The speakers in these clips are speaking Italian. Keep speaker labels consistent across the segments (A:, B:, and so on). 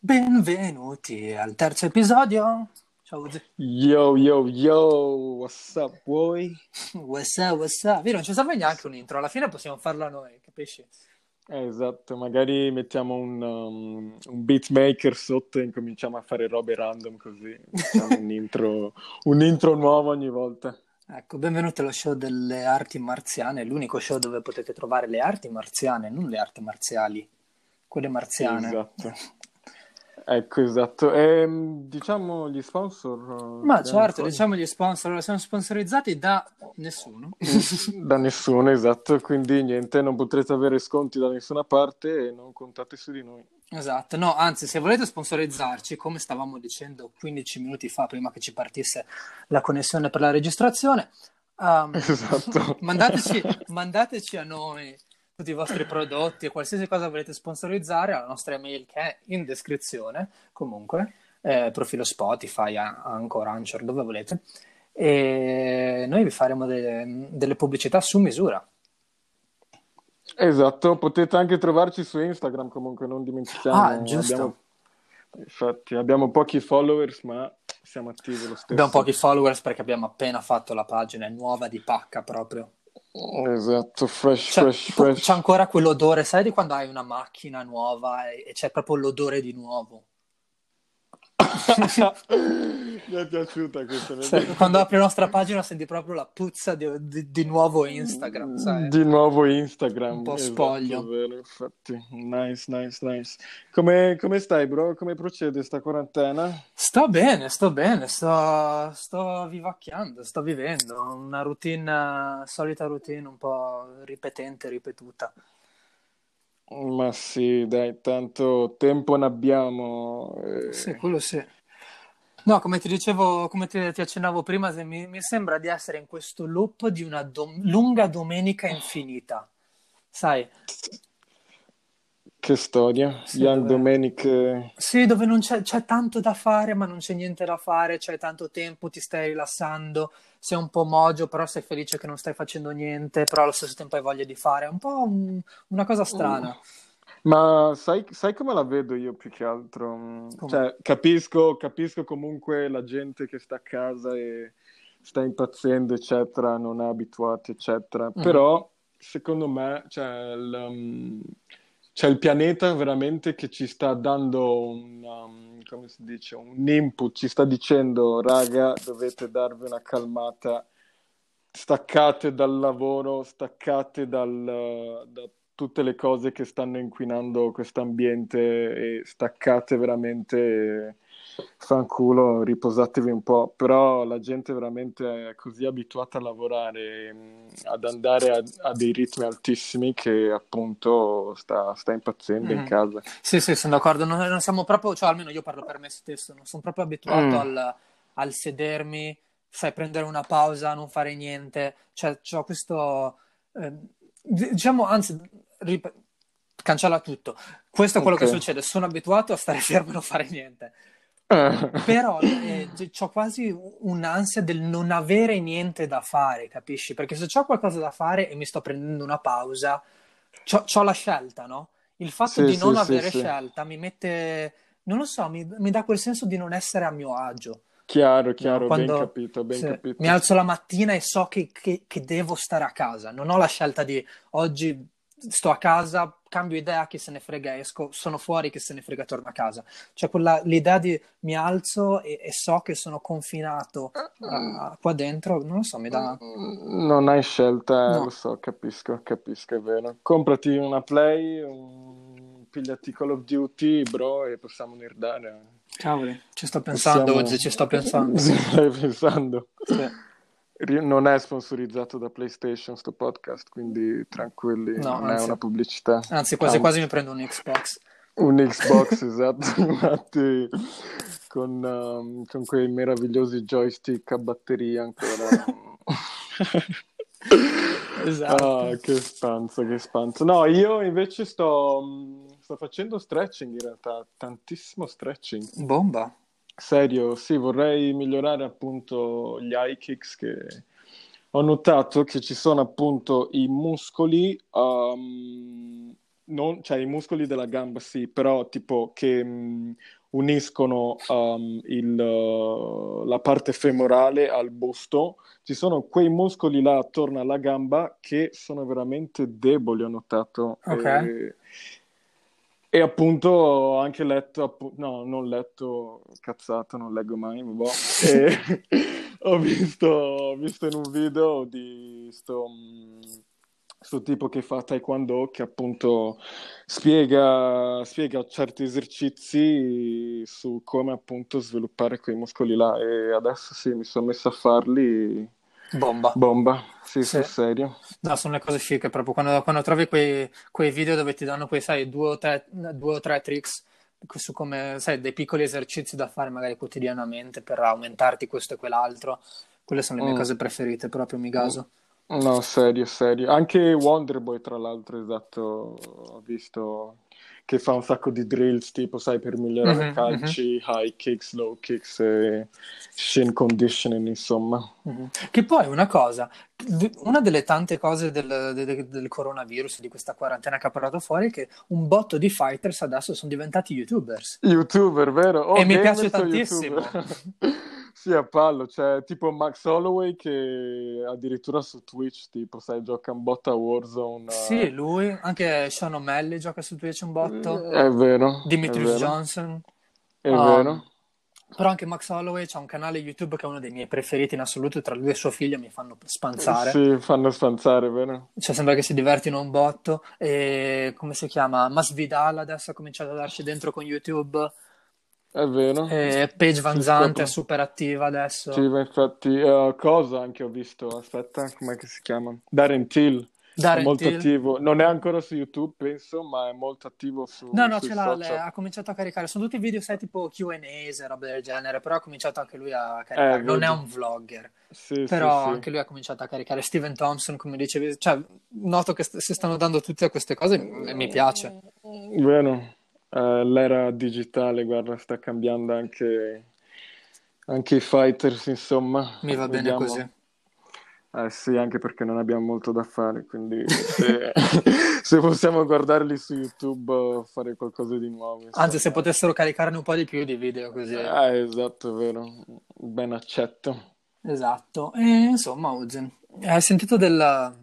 A: Benvenuti al terzo episodio. Ciao Uzi.
B: Yo, yo, yo, what's up, boy?
A: What's up, what's up? Vero, non ci serve neanche un intro, alla fine possiamo farlo noi, capisci?
B: Eh, esatto, magari mettiamo un, um, un beatmaker sotto e incominciamo a fare robe random così. Un intro, un intro nuovo ogni volta.
A: Ecco, benvenuti allo show delle arti marziane, l'unico show dove potete trovare le arti marziane, non le arti marziali, quelle marziane.
B: Esatto. Ecco, esatto. E, diciamo gli sponsor.
A: Ma
B: eh,
A: certo,
B: cosa?
A: diciamo gli sponsor, allora, siamo sponsorizzati da nessuno.
B: Da nessuno, esatto. Quindi niente, non potrete avere sconti da nessuna parte e non contate su di noi.
A: Esatto, no, anzi, se volete sponsorizzarci, come stavamo dicendo 15 minuti fa, prima che ci partisse la connessione per la registrazione, um,
B: Esatto.
A: mandateci, mandateci a noi tutti i vostri prodotti e qualsiasi cosa volete sponsorizzare alla nostra email che è in descrizione, comunque, eh, profilo Spotify, Anchor, Anchor, dove volete, e noi vi faremo delle, delle pubblicità su misura.
B: Esatto, potete anche trovarci su Instagram comunque, non dimentichiamo.
A: Ah, giusto.
B: Abbiamo, infatti, abbiamo pochi followers, ma siamo attivi lo stesso.
A: Abbiamo pochi followers perché abbiamo appena fatto la pagina nuova di pacca proprio.
B: Esatto, fresh,
A: C'è,
B: fresh, fresh.
A: c'è ancora quell'odore, sai di quando hai una macchina nuova e, e c'è proprio l'odore di nuovo?
B: Mi è piaciuta questa. piaciuta.
A: quando apri la nostra pagina senti proprio la puzza di, di- di nuovo Instagram, sai?
B: Di nuovo Instagram.
A: Un po'
B: esatto,
A: spoglio.
B: vero, infatti. Nice, nice, nice. Come, come stai, bro? Come procede sta quarantena?
A: Sto bene, sto bene, sto, sto vivacchiando, sto vivendo una routine, solita routine un po' ripetente, ripetuta.
B: Ma sì, dai, tanto tempo ne abbiamo. eh,
A: Sì, quello sì. No, come ti dicevo, come ti, ti accennavo prima, se mi, mi sembra di essere in questo loop di una dom- lunga domenica infinita. Sai,
B: Che storia.
A: Sì,
B: Young
A: dove-
B: Domenic. eh,
A: sì, dove non c'è, c'è tanto da fare, ma non c'è niente da fare, c'è tanto tempo, ti stai rilassando, sei un po' mogio, però sei felice che non stai facendo niente, però allo stesso tempo hai voglia di fare. È un po' un- una cosa strana.
B: Ma sai, sai come la vedo io più che altro? Mm? Cioè, capisco, capisco comunque la gente che sta a casa e sta impazzendo, eccetera, non è abituata, eccetera.
A: Mhm.
B: Però, secondo me, c'è il, um, c'è il pianeta veramente che ci sta dando un, um, come si dice, un input, ci sta dicendo, raga, dovete darvi una calmata, staccate dal lavoro, staccate dal, da tutte le cose che stanno inquinando questo ambiente e staccate veramente, fanculo, riposatevi un po'. Però la gente veramente è così abituata a lavorare, mh, ad andare a, a dei ritmi altissimi che appunto sta, sta impazzendo in
A: Mhm.
B: casa.
A: Sì, sì, sono d'accordo. Non, non siamo proprio, cioè almeno io parlo per me stesso, non sono proprio abituato
B: Mm.
A: al, al sedermi, sai, prendere una pausa, non fare niente. Cioè, ho questo, eh, diciamo, anzi, rip- cancella tutto. Questo è quello che
B: Ok.
A: succede. Sono abituato a stare fermo e non fare niente. Però eh, ho quasi un'ansia del non avere niente da fare, capisci? Perché se ho qualcosa da fare e mi sto prendendo una pausa, ho la scelta, no? Il fatto
B: Sì,
A: di non
B: sì,
A: avere
B: sì.
A: scelta mi mette, non lo so, mi, mi dà quel senso di non essere a mio agio.
B: Chiaro,
A: no?
B: chiaro,
A: Quando
B: ben capito, ben capito.
A: mi alzo la mattina e so che, che- che devo stare a casa, non ho la scelta di oggi sto a casa, cambio idea, chi se ne frega, esco, sono fuori, chi se ne frega, torno a casa. Cioè quella, l'idea di mi alzo e, e so che sono confinato ah, qua dentro, non lo so, mi dà...
B: Non hai scelta, eh,
A: No.
B: lo so, capisco, capisco, è vero. Comprati una Play, un... pigliati Call of Duty, bro, e possiamo nerdare.
A: Cavoli, ci sto pensando
B: Possiamo-
A: oggi, ci sto pensando.
B: Sì, stai pensando.
A: Sì.
B: Non è sponsorizzato da PlayStation sto podcast, quindi tranquilli,
A: No,
B: non è
A: anzi.
B: una pubblicità.
A: Anzi, quasi quasi mi prendo un Xbox.
B: Un Xbox, esatto, infatti, con, um, con quei meravigliosi joystick a batteria ancora.
A: Esatto.
B: Ah, che spanza, che spanza. No, io invece sto, sto facendo stretching in realtà, tantissimo stretching.
A: Bomba.
B: Serio, sì, vorrei migliorare appunto gli high kicks che ho notato che ci sono appunto i muscoli um, non, cioè i muscoli della gamba sì, però tipo che mh, uniscono um, il, uh, la parte femorale al busto, ci sono quei muscoli là attorno alla gamba che sono veramente deboli, ho notato.
A: Ok.
B: E, e appunto ho anche letto, appu- no, non letto, cazzata, non leggo mai, vabbè. E ho visto, ho visto in un video di sto, sto tipo che fa taekwondo che appunto spiega, spiega certi esercizi su come appunto sviluppare quei muscoli là e adesso sì, mi sono messo a farli
A: Bomba.
B: bomba, sì,
A: Sì.
B: sul serio.
A: No, sono le cose fighe proprio quando, quando trovi quei, quei video dove ti danno quei, sai, due o tre, due o tre tricks su come, sai, dei piccoli esercizi da fare magari quotidianamente per aumentarti questo e quell'altro. Quelle sono le mie
B: Mm.
A: cose preferite, proprio mi gaso.
B: No, serio, serio. Anche Wonderboy, tra l'altro, esatto, ho visto che fa un sacco di drills, tipo, sai, per migliorare
A: Mhm,
B: calci, high kicks, low kicks e shin conditioning, insomma.
A: Mhm. Che poi una cosa, una delle tante cose del, del- del coronavirus, di questa quarantena che ha portato fuori, è che un botto di fighters adesso sono diventati YouTubers.
B: YouTuber, vero? Oh,
A: E mi
B: gamer
A: piace tantissimo.
B: Sì, a pallo, c'è tipo Max Holloway che addirittura su Twitch, tipo, sai, gioca un botto a Warzone.
A: Sì, lui, anche Sean O'Malley gioca su Twitch un botto,
B: È vero, è
A: Dimitrius
B: vero,
A: Johnson.
B: è
A: Um,
B: vero.
A: Però anche Max Holloway ha un canale YouTube che è uno dei miei preferiti in assoluto, tra lui e suo figlio mi fanno spanzare.
B: Sì, fanno spanzare, vero?
A: Cioè, sembra che si divertino un botto. E come si chiama? Masvidal adesso ha cominciato a darci dentro con YouTube.
B: È vero.
A: E Paige Van
B: Sì,
A: Zandt
B: proprio.
A: è super attiva adesso.
B: Sì, infatti, eh, cosa anche ho visto, aspetta, com'è che si chiama? Darren Till, è
A: Darren
B: molto
A: Till.
B: attivo, non è ancora su YouTube, penso, ma è molto attivo su,
A: No, no, ce l'ha, le- ha cominciato a caricare. Sono tutti video, sai, tipo Q&As e robe del genere, però ha cominciato anche lui a
B: Eh,
A: caricare. Non è un vlogger,
B: Sì, sì,
A: però
B: sì.
A: anche lui ha cominciato a caricare. Steven Thompson, come dicevi, cioè, noto che st- si stanno dando tutte queste cose e mi piace.
B: Vero, Eh, l'era digitale, guarda, sta cambiando anche, anche i fighters, insomma,
A: Mi va bene
B: vediamo.
A: così.
B: Eh sì, anche perché non abbiamo molto da fare, quindi se, se possiamo guardarli su YouTube, fare qualcosa di nuovo,
A: Anzi, se
B: insomma.
A: potessero caricarne un po' di più di video così.
B: Ah, esatto, è vero, ben accetto.
A: Esatto. E insomma, Uzen, hai sentito della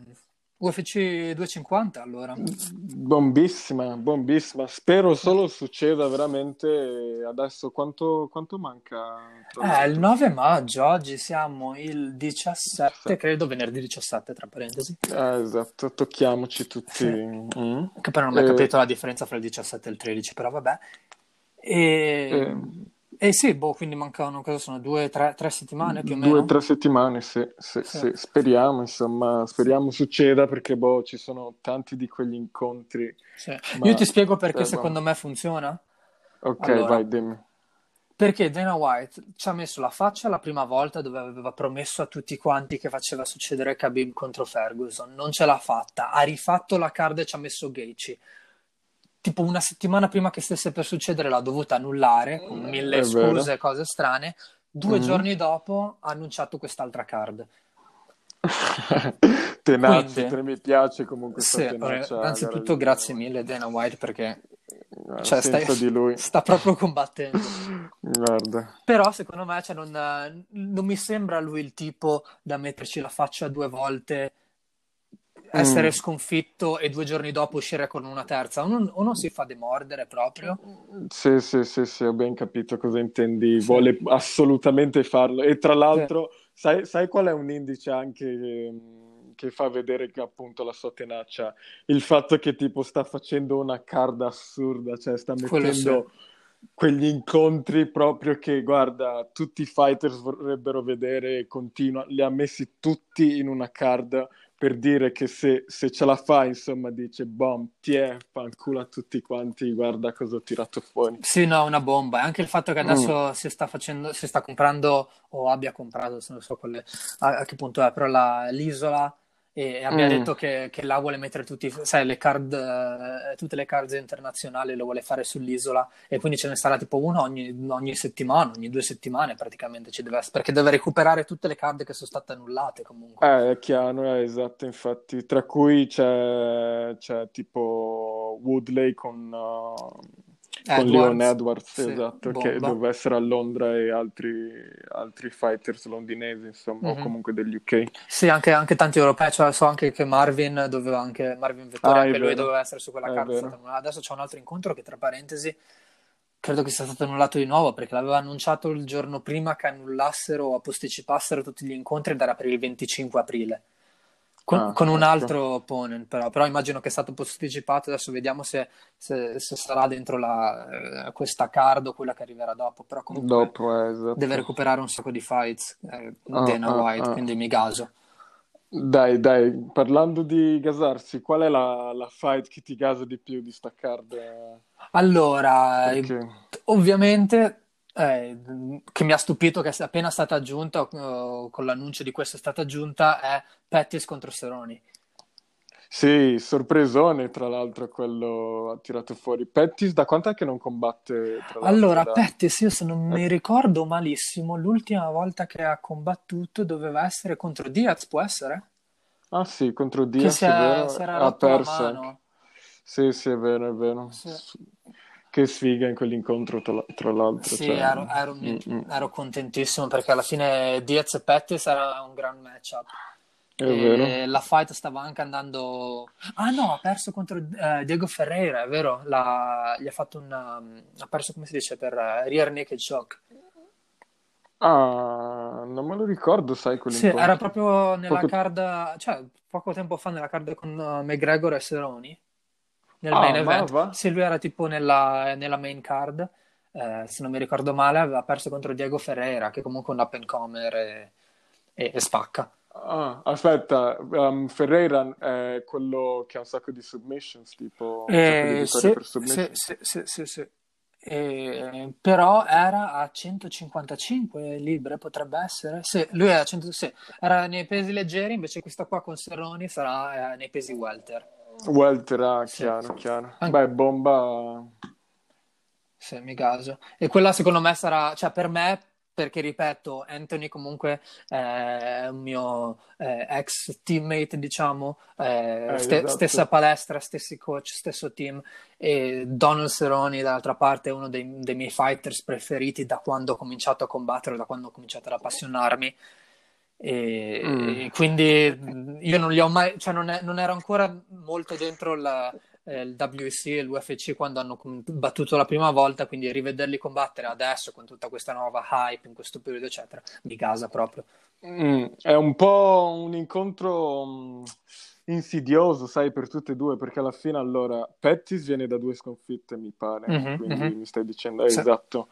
A: UFC 250 allora?
B: Bombissima, bombissima. Spero solo succeda veramente adesso. Quanto, quanto manca?
A: Eh, il
B: l'altro?
A: 9 maggio, oggi siamo il 17,
B: 17.
A: credo venerdì 17, tra parentesi.
B: Ah, esatto, tocchiamoci tutti. Mm.
A: Che però non ho mai
B: Eh,
A: capito la differenza fra il 17 e il 13, però vabbè. E,
B: eh,
A: sì, boh, quindi mancano, cosa sono, due, tre, tre settimane più o
B: due o
A: meno?
B: tre settimane, sì, sì,
A: Sì.
B: sì. Speriamo, insomma, speriamo succeda perché boh, ci sono tanti di quegli incontri,
A: Sì. Io
B: ma
A: ti spiego perché
B: eh,
A: secondo
B: boh.
A: me funziona.
B: Ok,
A: Allora,
B: vai, dimmi.
A: perché Dana White ci ha messo la faccia la prima volta dove aveva promesso a tutti quanti che faceva succedere Khabib contro Ferguson, non ce l'ha fatta, ha rifatto la card e ci ha messo Gaethje. Tipo una settimana prima che stesse per succedere l'ha dovuta annullare con mille
B: È
A: scuse e cose strane. Due
B: Mhm.
A: giorni dopo ha annunciato quest'altra card.
B: Tenace,
A: Quindi,
B: mi piace comunque
A: sì,
B: tenacia, di
A: grazie mille Dana White perché cioè, stai- sta proprio combattendo.
B: guarda.
A: Però secondo me cioè, non, non mi sembra lui il tipo da metterci la faccia due volte, essere
B: Mm.
A: sconfitto e due giorni dopo uscire con una terza. O non, o non si fa demordere proprio.
B: Sì, sì, sì, sì, ho ben capito cosa intendi.
A: Sì.
B: Vuole assolutamente farlo. E tra
A: Sì.
B: l'altro, sai, sai qual è un indice anche ehm, che fa vedere che appunto la sua tenacia? Il fatto che tipo sta facendo una card assurda, cioè sta
A: sì.
B: mettendo quegli incontri proprio che, guarda, tutti i fighters vorrebbero vedere continua. Li ha messi tutti in una card per dire che se, se ce la fa, insomma, dice, bom, ti è, fanculo a tutti quanti, guarda cosa ho tirato fuori.
A: Sì, no, una bomba. E anche il fatto che
B: Mm.
A: adesso si sta facendo, si sta comprando o abbia comprato, se non so quelle- a, a che punto è, però la- l'isola e abbia
B: Mm.
A: detto che, che là vuole mettere tutti, sai, le card, eh, tutte le card internazionali le vuole fare sull'isola e quindi ce ne sarà tipo una ogni, ogni settimana, ogni due settimane praticamente ci deve essere, perché deve recuperare tutte le card che sono state annullate comunque.
B: Eh, è chiaro, è esatto, infatti, tra cui c'è, c'è tipo Woodley con, uh, con
A: Edwards,
B: Leon Edwards,
A: sì,
B: esatto, che
A: bomba.
B: doveva essere a Londra e altri, altri fighters londinesi, insomma, o
A: Mhm.
B: comunque degli UK.
A: Sì, anche, anche tanti europei, cioè so anche che Marvin doveva anche, Marvin Vettori,
B: Ah,
A: anche lui doveva essere su quella
B: È
A: carta. Adesso c'è un altro incontro che, tra parentesi, credo che sia stato annullato di nuovo perché l'aveva annunciato il giorno prima che annullassero o posticipassero tutti gli incontri ed era per il 25 aprile. Con,
B: Ah,
A: con un altro opponent, però, però immagino che è stato posticipato. Adesso vediamo se, se- se sarà dentro la, eh, questa card o quella che arriverà dopo. Però comunque
B: Dopo, eh, esatto.
A: deve recuperare un sacco di fights, eh,
B: Ah,
A: Dana
B: ah,
A: White,
B: ah.
A: quindi mi gaso.
B: Dai, dai, parlando di gasarsi, qual è la, la fight che ti gasa di più di sta card? Eh,
A: Allora,
B: Perché...
A: ovviamente, eh, che mi ha stupito che sia appena stata aggiunta, eh, con l'annuncio di questo è stata aggiunta, è Pettis contro Seroni.
B: Sì, sorpresone, tra l'altro, quello ha tirato fuori. Pettis, da quant'è che non combatte?
A: Allora,
B: da-
A: Pettis, io se non mi ricordo malissimo, l'ultima volta che ha combattuto doveva essere contro Diaz, può essere?
B: Ah sì, contro
A: Che
B: Diaz,
A: si
B: è
A: è, si era
B: ha perso. Sì, sì, è vero, è vero.
A: Sì.
B: Che sfiga in quell'incontro, tra, l'altro.
A: Sì,
B: cioè,
A: ero, ero-
B: mm, mm,
A: ero contentissimo perché alla fine Diaz e Pettis era un gran matchup.
B: è
A: E
B: vero.
A: la fight stava anche andando. Ah no, ha perso contro eh, Diego Ferreira, è vero? La- Gli ha fatto un. um, ha perso, come si dice, per eh, rear naked choke.
B: Ah, non me lo ricordo, sai,
A: Sì,
B: quell'incontro.
A: era proprio nella
B: Poco-
A: card, cioè poco tempo fa nella card con uh, McGregor e Cerrone nel
B: Ah,
A: main
B: ma
A: event.
B: va?
A: Sì, lui era tipo nella, nella main card, eh, se non mi ricordo male, aveva perso contro Diego Ferreira, che comunque è un up and comer e, e- e spacca.
B: Ah, aspetta, um, Ferreira è quello che ha un sacco di submissions, tipo di
A: Eh,
B: vittorie
A: sì,
B: per submission.
A: sì, sì, sì, sì, sì. Eh, però era a 155 libbre, potrebbe essere. Sì, lui era, a 100 sì, era nei pesi leggeri, invece questa qua con Serroni sarà eh, nei pesi welter.
B: Welter, ah,
A: Sì.
B: chiaro, chiaro.
A: An-
B: Beh, bomba...
A: Sì, mi caso. E quella secondo me sarà, cioè per me, perché ripeto, Anthony comunque è un mio eh, ex teammate, diciamo, eh,
B: Eh,
A: ste-
B: esatto.
A: stessa palestra, stessi coach, stesso team. E Donald Cerrone, dall'altra parte, è uno dei, dei miei fighters preferiti da quando ho cominciato a combattere, da quando ho cominciato ad appassionarmi. E,
B: Mm.
A: e quindi mh, io non li ho mai, cioè non, è- non ero ancora molto dentro la- eh, il WC e l'UFC quando hanno battuto la prima volta, quindi rivederli combattere adesso con tutta questa nuova hype in questo periodo, eccetera, mi gasa proprio.
B: Mm, è un po' un incontro mm, insidioso, sai, per tutte e due, perché alla fine allora Pettis viene da due sconfitte, mi pare,
A: Mhm,
B: quindi
A: mhm.
B: mi stai dicendo, eh,
A: Sì.
B: esatto.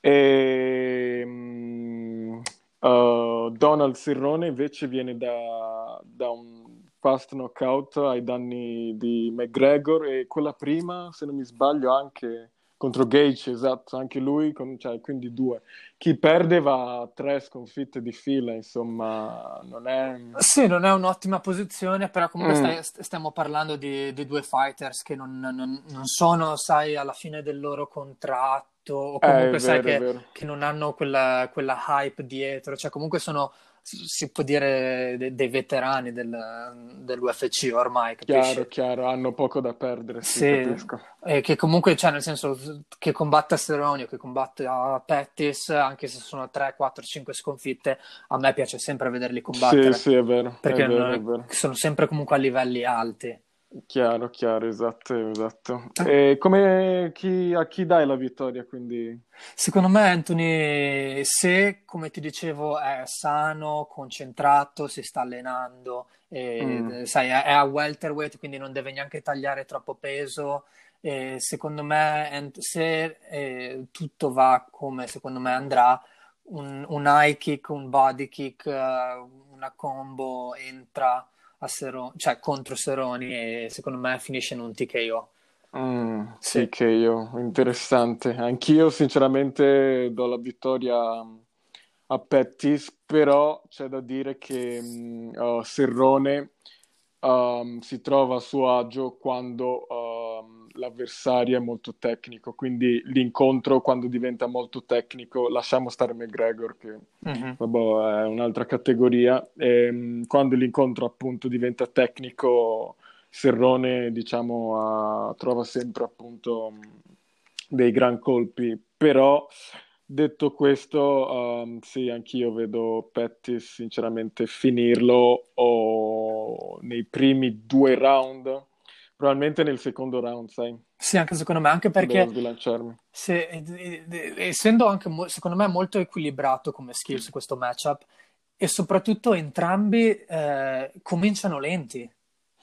B: E mm, uh, Donald Cerrone invece viene da, da un fast knockout ai danni di McGregor e quella prima, se non mi sbaglio, anche contro Gage, esatto, anche lui, con- cioè, quindi due. Chi perde va a tre sconfitte di fila, insomma, non è...
A: Sì, non è un'ottima posizione, però comunque
B: Mm.
A: stai- st- stiamo parlando di, di due fighters che non, non- non sono, sai, alla fine del loro contratto o
B: Eh,
A: comunque
B: è
A: sai
B: vero, è
A: che, che non hanno quella, quella hype dietro, cioè comunque sono, si può dire, de- dei veterani del- dell'UFC ormai,
B: Chiaro,
A: capisci?
B: chiaro, hanno poco da perdere, sì,
A: Sì, e che comunque, cioè, nel senso che combatta Cerrone o che combatta Pettis, anche se sono 3, 4, 5 sconfitte, a me piace sempre vederli
B: Sì,
A: combattere
B: sì, è vero, è
A: perché
B: vero,
A: non-
B: è vero.
A: sono sempre comunque a livelli alti.
B: Chiaro, chiaro, esatto, esatto. E come chi, a chi dai la vittoria, quindi?
A: Secondo me Anthony, se come ti dicevo è sano, concentrato, si sta allenando, e,
B: Mm.
A: sai, è, è a welterweight, quindi non deve neanche tagliare troppo peso. E secondo me, se eh, tutto va come secondo me andrà, un, un high kick, un body kick, eh, una combo entra Sero- cioè contro Seroni e secondo me finisce in un TKO.
B: Mm,
A: Sì.
B: io, interessante. Anch'io sinceramente do la vittoria a Pettis, però c'è da dire che mm, uh, Serrone um, si trova a suo agio quando um, l'avversario è molto tecnico, quindi l'incontro quando diventa molto tecnico, lasciamo stare McGregor che
A: Mhm.
B: vabbè, è un'altra categoria, e, mm, quando l'incontro appunto diventa tecnico Serrone, diciamo, ha, trova sempre appunto dei gran colpi, però detto questo, um, sì, anch'io vedo Pettis sinceramente finirlo o nei primi due round, probabilmente nel secondo round, sai.
A: Sì, anche secondo me, anche perché se, essendo anche secondo me molto equilibrato come skills questo matchup e soprattutto entrambi eh, cominciano lenti.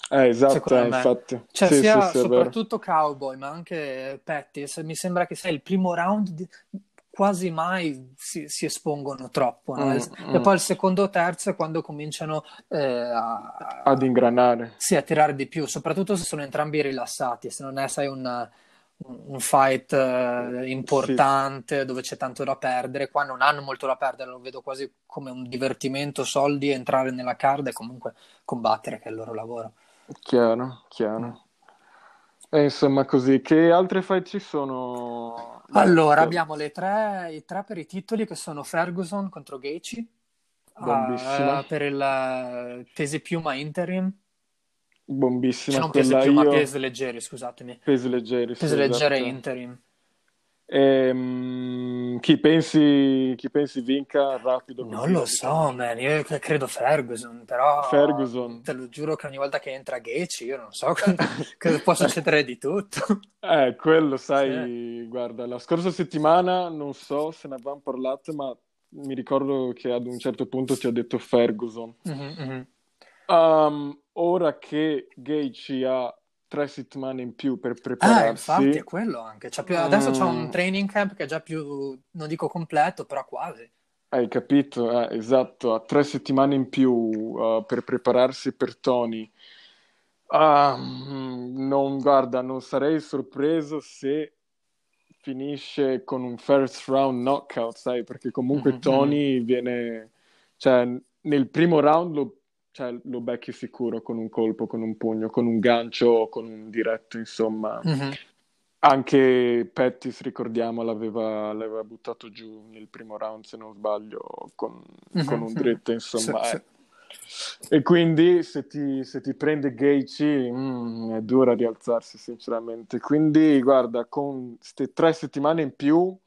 B: Eh, esatto, eh, infatti.
A: Cioè, sì, sia sì, sì, soprattutto Cowboy, ma anche Pettis, mi sembra che sia il primo round di... quasi mai si, si espongono troppo, no? mm, e mm. poi il secondo o terzo è quando cominciano eh, a...
B: ad ingranare.
A: Sì, a tirare di più, soprattutto se sono entrambi rilassati, se non è, sai, un, un fight uh, importante sì. dove c'è tanto da perdere. Qua non hanno molto da perdere, lo vedo quasi come un divertimento, soldi, entrare nella card e comunque combattere, che è il loro lavoro.
B: Chiaro, chiaro. E insomma, così, che altre fight ci sono?
A: Allora, abbiamo le tre, i tre per i titoli che sono Ferguson contro Gaethje uh, per il pesi piuma interim.
B: Bombissima.
A: Cioè, non pesi piuma, io... pesi leggeri, scusatemi.
B: Pesi leggeri,
A: Pesi
B: sì,
A: leggeri esatto. interim.
B: Ehm, chi, pensi, chi pensi vinca rapido?
A: Non lo so, man. Io credo Ferguson, però
B: Ferguson.
A: te lo giuro che ogni volta che entra Gaethje io non so cosa può succedere di tutto.
B: Eh, quello sai, sì. guarda, la scorsa settimana non so se ne avevamo parlato, ma mi ricordo che ad un certo punto ti ho detto Ferguson. Mm-hmm. Um, ora che Gaethje ha tre settimane in più per prepararsi.
A: Eh, infatti è quello anche. Più... Adesso mm. c'è un training camp che è già più, non dico completo, però quasi.
B: Hai capito? Eh, esatto, ha tre settimane in più uh, per prepararsi per Tony. Uh, non, guarda, non sarei sorpreso se finisce con un first round knockout, sai, perché comunque mm-hmm. Tony viene... Cioè, nel primo round lo cioè, lo becchi sicuro con un colpo, con un pugno, con un gancio, con un diretto, insomma. Mm-hmm. Anche Pettis, ricordiamo, l'aveva, l'aveva, buttato giù nel primo round, se non sbaglio, con, mm-hmm. con un dritto, insomma. Sì, eh. sì. E quindi se ti, se ti prende Gaethje mm, è dura rialzarsi, sinceramente. Quindi, guarda, con queste tre settimane in più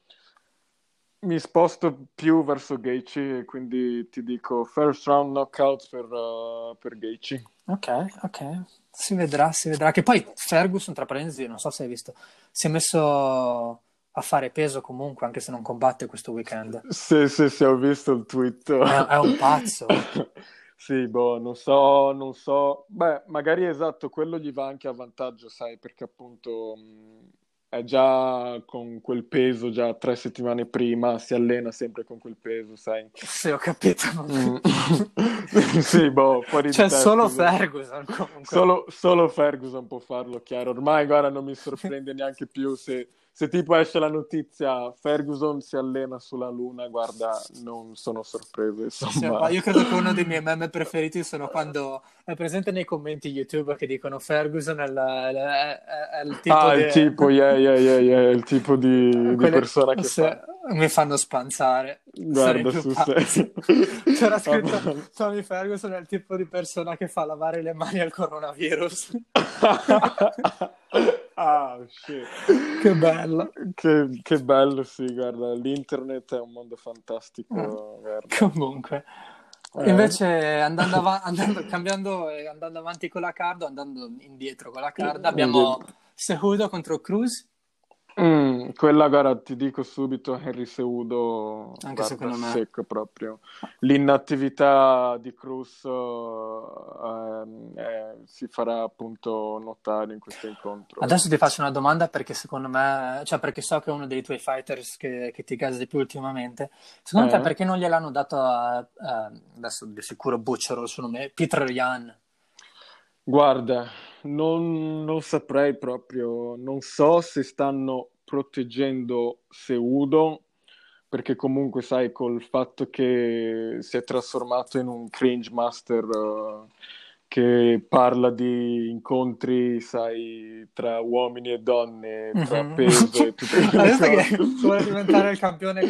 B: mi sposto più verso Gaethje, quindi ti dico first round knockout per, uh, per Gaethje.
A: Ok, ok. Si vedrà, si vedrà. Che poi Ferguson, tra parentesi, non so se hai visto, si è messo a fare peso comunque, anche se non combatte questo weekend.
B: Sì, sì, sì, ho visto il tweet.
A: È, è un pazzo.
B: sì, boh, non so, non so. Beh, magari esatto, quello gli va anche a vantaggio, sai, perché appunto... Mh è già con quel peso, già tre settimane prima, si allena sempre con quel peso, sai?
A: Sì, ho capito. Mm.
B: sì, boh, fuori
A: C'è
B: di testa,
A: solo Ferguson comunque.
B: Solo, solo Ferguson può farlo, chiaro. Ormai, guarda, non mi sorprende neanche più se se tipo esce la notizia Ferguson si allena sulla luna, guarda, non sono sorpreso. Insomma.
A: Sì, io credo che uno dei miei meme preferiti sono quando è presente nei commenti YouTube che dicono Ferguson è, la, è, è, è il tipo
B: ah,
A: di...
B: il tipo, yeah, yeah, yeah, yeah, il tipo di, Quelle... di persona che fa...
A: mi fanno spanzare.
B: Guarda su sé.
A: C'era scritto Tommy Ferguson è il tipo di persona che fa lavare le mani al coronavirus.
B: Ah, shit.
A: Che bello.
B: Che, che, bello, sì, guarda, l'internet è un mondo fantastico.
A: Eh, comunque. Eh. Invece, andando, av- andando, cambiando, andando avanti con la card, andando indietro con la card, abbiamo Sehudo contro Cruz
B: Mm, quella gara ti dico subito Henry Seudo
A: anche secondo me.
B: secco proprio. L'inattività di Cruz uh, eh, si farà appunto notare in questo incontro.
A: Adesso ti faccio una domanda perché secondo me cioè perché so che è uno dei tuoi fighters che, che ti gasa di più ultimamente. Secondo eh. te perché non gliel'hanno dato a, a adesso di sicuro bucciolo il suo nome Peter Yan
B: Guarda, non, non, saprei proprio, non so se stanno proteggendo Seudo, perché comunque sai, col fatto che si è trasformato in un cringe master uh, che parla di incontri, sai, tra uomini e donne, tra mm-hmm. peso e
A: tutte Adesso che vuole diventare il campione,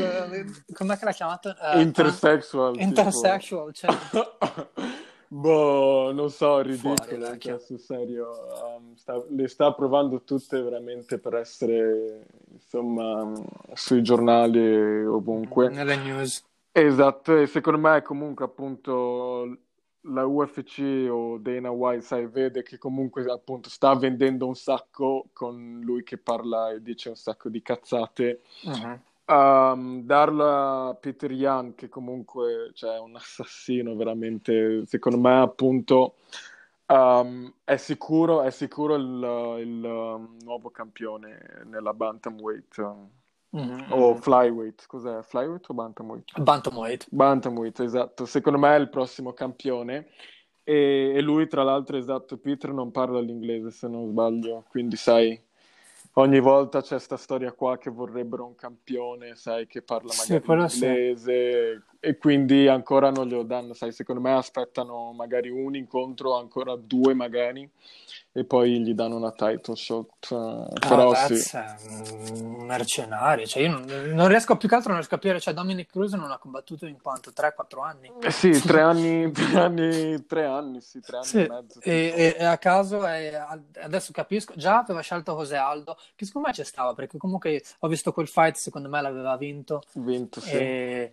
A: com'è che l'ha chiamato?
B: Uh, Intersexual.
A: Intersexual, tipo. certo.
B: Boh, non so, ridicolo,
A: Fuori, vecchio.
B: cioè, sul serio, um, sta- le sta provando tutte veramente per essere, insomma, sui giornali ovunque.
A: Nelle news.
B: Esatto, e secondo me comunque appunto la UFC o Dana White, sai, vede che comunque appunto sta vendendo un sacco con lui che parla e dice un sacco di cazzate.
A: Mhm.
B: Um, darla a Peter Yan, che comunque cioè, è un assassino veramente, secondo me appunto um, è sicuro, è sicuro il, il, um, nuovo campione nella bantamweight
A: Mhm.
B: o flyweight, cos'è? Flyweight o bantamweight?
A: Bantamweight.
B: Bantamweight, esatto. Secondo me è il prossimo campione. E, e lui, tra l'altro, esatto, Peter non parla l'inglese se non sbaglio, quindi sai, ogni volta c'è sta storia qua che vorrebbero un campione, sai, che parla magari
A: sì.
B: inglese e quindi ancora non glielo danno, sai, secondo me aspettano magari un incontro, ancora due magari, e poi gli danno una title shot.
A: Ah,
B: Però sì.
A: Vaz è un mercenario, cioè io non, non riesco più che altro a non riesco a capire, cioè Dominic Cruz non ha combattuto in quanto? 3-4 anni?
B: Eh sì, tre anni, tre anni, tre anni, sì, tre anni
A: Sì,
B: e mezzo.
A: e, e- e a caso è- adesso capisco, già aveva scelto José Aldo, che secondo me ci stava, perché comunque ho visto quel fight, secondo me l'aveva vinto,
B: Vinto, sì.
A: e-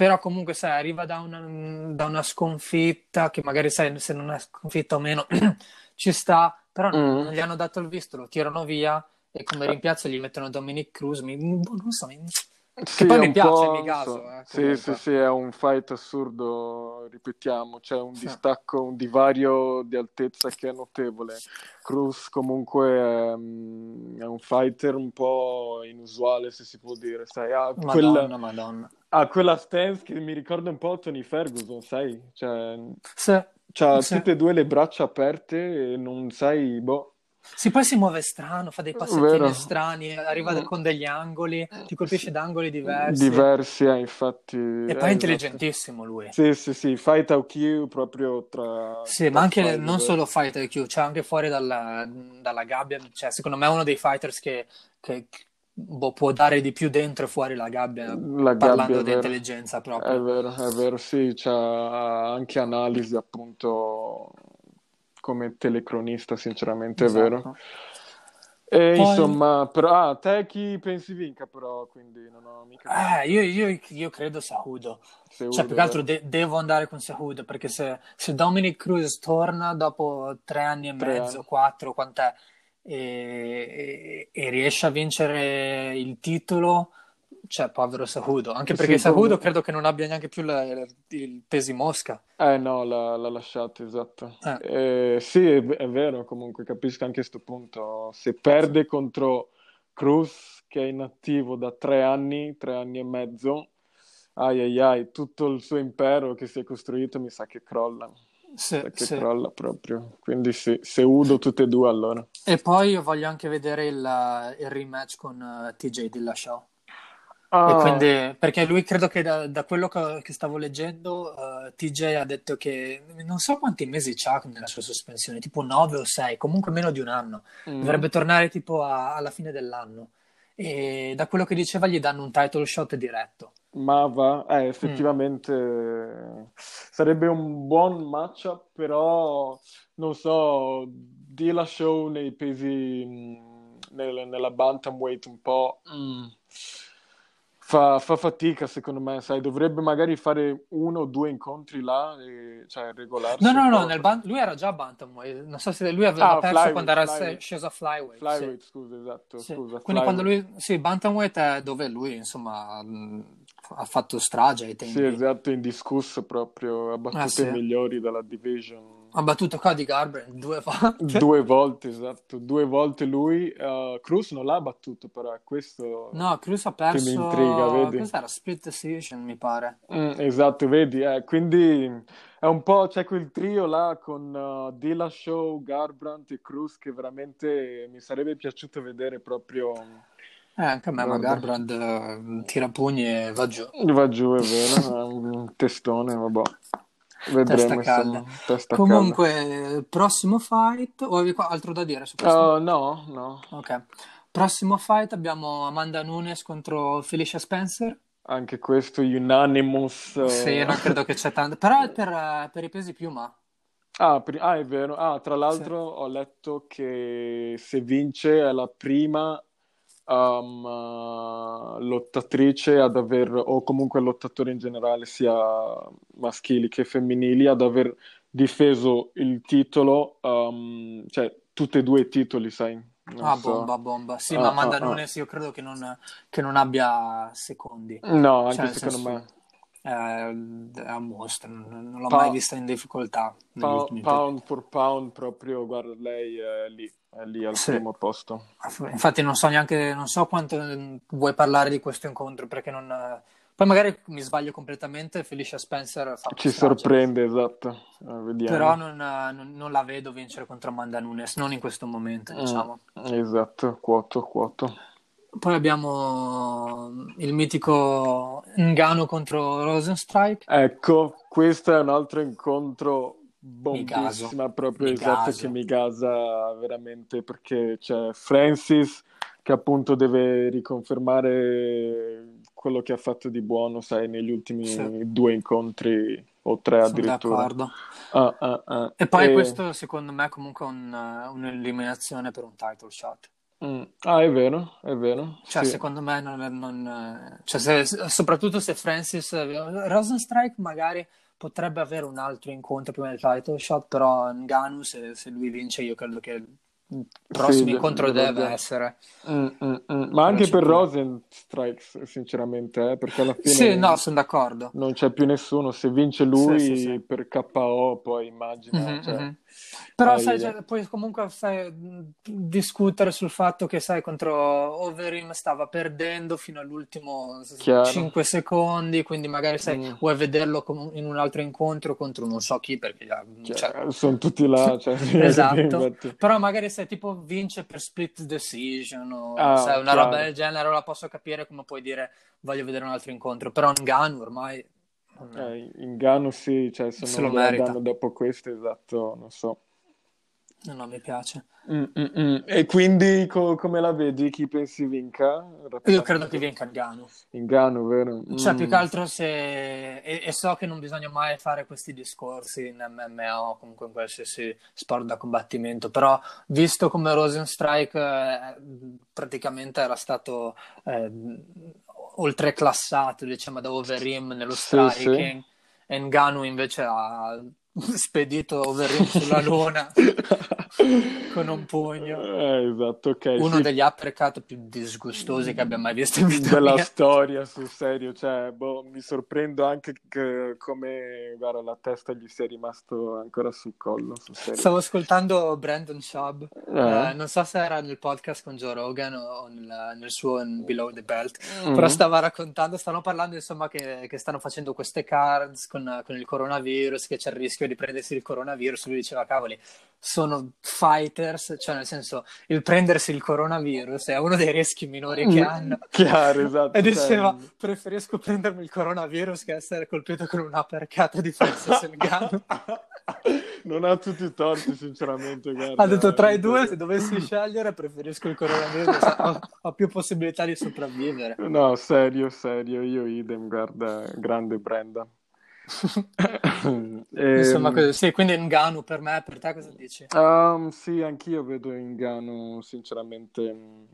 A: però comunque sai, arriva da una, da una sconfitta, che magari sai se non è sconfitta o meno, ci sta, però non,
B: Mm.
A: non gli hanno dato il visto, lo tirano via, e come rimpiazzo gli mettono Dominic Cruz, mi, non so, mi-
B: Sì,
A: poi mi piace, in caso,
B: so-
A: eh,
B: sì, sì, sì, è un fight assurdo, ripetiamo, c'è un
A: Sì.
B: distacco, un divario di altezza che è notevole. Cruz comunque è, mm, è un fighter un po' inusuale, se si può dire, sai, ha, quel-
A: Madonna, madonna.
B: Ha quella stance che mi ricorda un po' Tony Ferguson, sai, cioè,
A: Sì,
B: c'ha
A: sì.
B: tutte e due le braccia aperte e non sai, boh,
A: Sì, poi si muove strano, fa dei passettini strani, arriva da- con degli angoli, ti colpisce da angoli diversi.
B: diversi, eh, infatti.
A: E
B: eh,
A: poi è
B: esatto.
A: intelligentissimo lui.
B: Sì, sì, sì, fight IQ proprio tra...
A: Sì,
B: tra
A: ma anche
B: fight,
A: non solo fight IQ, c'è anche fuori dalla, dalla gabbia, cioè secondo me è uno dei fighters che, che- boh, può dare di più dentro e fuori la gabbia,
B: La
A: parlando
B: gabbia, è
A: di intelligenza
B: È
A: proprio.
B: vero, è vero, sì, c'ha anche analisi appunto come telecronista, sinceramente, è vero.
A: Esatto.
B: E
A: Poi-
B: insomma, però, ah, te chi pensi vinca però, quindi non ho mica...
A: Eh, io, io- io credo Sahudo.
B: Seudo,
A: Cioè, più che altro de- devo andare con Sahudo perché se, se Dominic Cruz torna dopo tre anni e
B: Tre
A: mezzo,
B: anni.
A: quattro, quant'è, e, e- e riesce a vincere il titolo, cioè, povero Sahudo. Anche perché
B: Sì,
A: Sahudo
B: comunque-
A: credo che non abbia neanche più la- il pesi mosca.
B: Eh no, l'ha, l'ha lasciato, esatto.
A: Eh.
B: Eh, sì, è, è vero, comunque capisco anche a questo punto. Se perde contro Cruz, che è inattivo da tre anni, tre anni e mezzo, ai ai ai, tutto il suo impero che si è costruito mi sa che crolla, sa che
A: sì.
B: crolla proprio. Quindi sì, se udo tutte e due allora.
A: E poi io voglio anche vedere il, il rematch con eh, TJ Dillashaw. E
B: Ah,
A: quindi, perché lui credo che da, da quello che, che stavo leggendo, eh, TJ ha detto che non so quanti mesi c'ha nella sua sospensione, tipo 9 o 6, comunque meno di un anno.
B: mm,
A: Dovrebbe tornare tipo a- alla fine dell'anno. E da quello che diceva gli danno un title shot diretto.
B: Ma va,
A: Mm.
B: eh, effettivamente eh, sarebbe un buon matchup, però non so, Dillashaw nei pesi, mh, nel- nella bantamweight un po'... mm, Fa, fa fatica secondo me, sai, dovrebbe magari fare uno o due incontri là, e, cioè regolarsi
A: No, no, no, nel ban- lui era già bantamweight. Non so se lui aveva
B: Ah,
A: perso quando era
B: flyweight.
A: sceso a flyweight. sì.
B: Flyweight, scusa, esatto,
A: Sì.
B: scusa,
A: Quindi quando lui, sì, Bantamweight è dove lui, insomma, ha fatto strage ai tempi.
B: Sì, esatto, indiscusso proprio, ha battuto
A: Ah, sì.
B: i migliori della division.
A: Ha battuto Cody Garbrandt due volte.
B: Due volte, esatto, due volte lui. Uh, Cruz non l'ha battuto, però questo
A: No, Cruz ha
B: che mi
A: perso.
B: intriga, vedi?
A: Cos'era? Split decision, mi pare.
B: Mm, esatto, vedi, eh, quindi è un po', c'è quel trio là con uh, Dillashaw, Garbrandt e Cruz che veramente mi sarebbe piaciuto vedere proprio...
A: Eh, anche a me, ma
B: Guarda.
A: Garbrandt eh, tira pugni e va giù.
B: Va giù, è vero, è un testone, vabbè. Vedremo,
A: Testa calda.
B: insomma, testa
A: Comunque, eh, prossimo fight. O avevi altro da dire su questo?
B: calda. Uh, no, no,
A: Ok. Prossimo fight abbiamo Amanda Nunes contro Felicia Spencer.
B: anche questo unanimous. uh,
A: Sì, non credo che c'è tanto. Però è per, eh, per i pesi piuma.
B: Ah, pri- ah, è vero. Ah, tra l'altro ho letto che se vince è la prima um, uh, lottatrice ad aver, o comunque lottatore in generale, sia maschili che femminili, ad aver difeso il titolo, um, cioè tutti e due i titoli, sai. Non
A: Ah,
B: so.
A: bomba, bomba. Sì,
B: Ah,
A: ma
B: ah,
A: Amanda
B: ah.
A: Nunes io credo che non, che non abbia secondi.
B: No,
A: Cioè,
B: anche
A: nel
B: secondo
A: senso,
B: me.
A: eh, è un mostro, non, l'ho
B: Pa-
A: mai vista in difficoltà
B: pa- pound for pound, proprio, guarda, lei è lì, è lì al
A: Sì.
B: primo posto.
A: Infatti non so neanche, non so quanto vuoi parlare di questo incontro perché non... Poi magari mi sbaglio completamente, Felicia Spencer
B: Ci
A: strage,
B: sorprende, esatto. Eh, vediamo.
A: però non, non- non la vedo vincere contro Amanda Nunes, non in questo momento,
B: Mm,
A: diciamo.
B: esatto, quoto, quoto.
A: Poi abbiamo il mitico Ngannou contro Rosenstrike.
B: Ecco, questo è un altro incontro bombissima, proprio
A: mi
B: esatto,
A: gaso.
B: che mi gasa veramente perché c'è Francis che appunto deve riconfermare quello che ha fatto di buono, sai, negli ultimi
A: Sì.
B: due incontri o tre
A: Sono
B: addirittura.
A: d'accordo.
B: Ah, ah, ah.
A: E poi
B: E-
A: questo secondo me è comunque un- un'eliminazione per un title shot.
B: Mm. Ah, è vero, è vero.
A: Cioè,
B: Sì.
A: secondo me, non, non- cioè, se- soprattutto se Francis Rosenstrike magari potrebbe avere un altro incontro prima del title shot, però Ngannou, se, se lui vince, io credo che il prossimo
B: Sì,
A: incontro
B: dovrebbe-
A: deve essere.
B: Mm, mm, mm. Ma anche per
A: cintura.
B: Rosenstrike, sinceramente, eh, perché alla fine
A: Sì, no, sono d'accordo.
B: non c'è più nessuno. Se vince lui
A: Sì, sì,
B: per KO, poi immagina.
A: Mhm,
B: cioè,
A: mhm. Però sai, cioè, puoi comunque sai, discutere sul fatto che sai, contro Overeem stava perdendo fino all'ultimo
B: Chiaro.
A: 5 secondi, quindi magari sai,
B: Mm.
A: vuoi vederlo com- in un altro incontro contro non so chi, perché già-
B: cioè,
A: cioè,
B: sono tutti là. Cioè,
A: esatto. Però magari se tipo vince per split decision o
B: Ah,
A: sai, una
B: chiaro.
A: roba del genere, ora posso capire come puoi dire voglio vedere un altro incontro, però Ngannou ormai
B: Eh, Ngannou sì, cioè, se
A: Se
B: non
A: lo merita.
B: dopo questo, esatto, non so.
A: non, non mi piace.
B: Mm, mm, mm. E quindi co- come la vedi? Chi pensi vinca?
A: Io credo che vinca Ngannou.
B: Ngannou, vero?
A: Cioè,
B: Mm.
A: più che altro se... E, e so che non bisogna mai fare questi discorsi in MMA o comunque in qualsiasi sport da combattimento, però visto come Rosenstrike eh, praticamente era stato eh, oltreclassato, diciamo, da Overeem nello
B: Sì,
A: striking, e Ngannou invece ha spedito Overeem sulla luna con un pugno.
B: Eh, esatto, ok.
A: Uno
B: sì.
A: degli uppercut più disgustosi che abbia mai visto in vita
B: della
A: mia.
B: storia, sul serio, cioè, boh, mi sorprendo anche che come, guarda, la testa gli sia rimasto ancora sul collo, sul.
A: Stavo ascoltando Brandon Schaub,
B: Eh.
A: eh, non so se era nel podcast con Joe Rogan o nel, nel suo Below the Belt,
B: Mm.
A: però stava raccontando, stanno parlando insomma che, che stanno facendo queste cards con, con il coronavirus, che c'è il rischio di prendersi il coronavirus, lui diceva cavoli, sono fighters, cioè nel senso il prendersi il coronavirus è uno dei rischi minori che
B: Mm,
A: hanno.
B: Chiaro, esatto.
A: E diceva, preferisco prendermi il coronavirus che essere colpito con un uppercut di Francis Ngannou.
B: non ha tutti i torti, sinceramente, guarda.
A: Ha detto tra i due, se dovessi scegliere, preferisco il coronavirus, ho, ho più possibilità di sopravvivere.
B: No, serio, serio, io idem, guarda, grande Brenda.
A: Insomma,
B: Ehm,
A: così. Sì, quindi Ngannou per me, per te cosa dici?
B: Um, sì, anch'io vedo Ngannou, sinceramente. mm,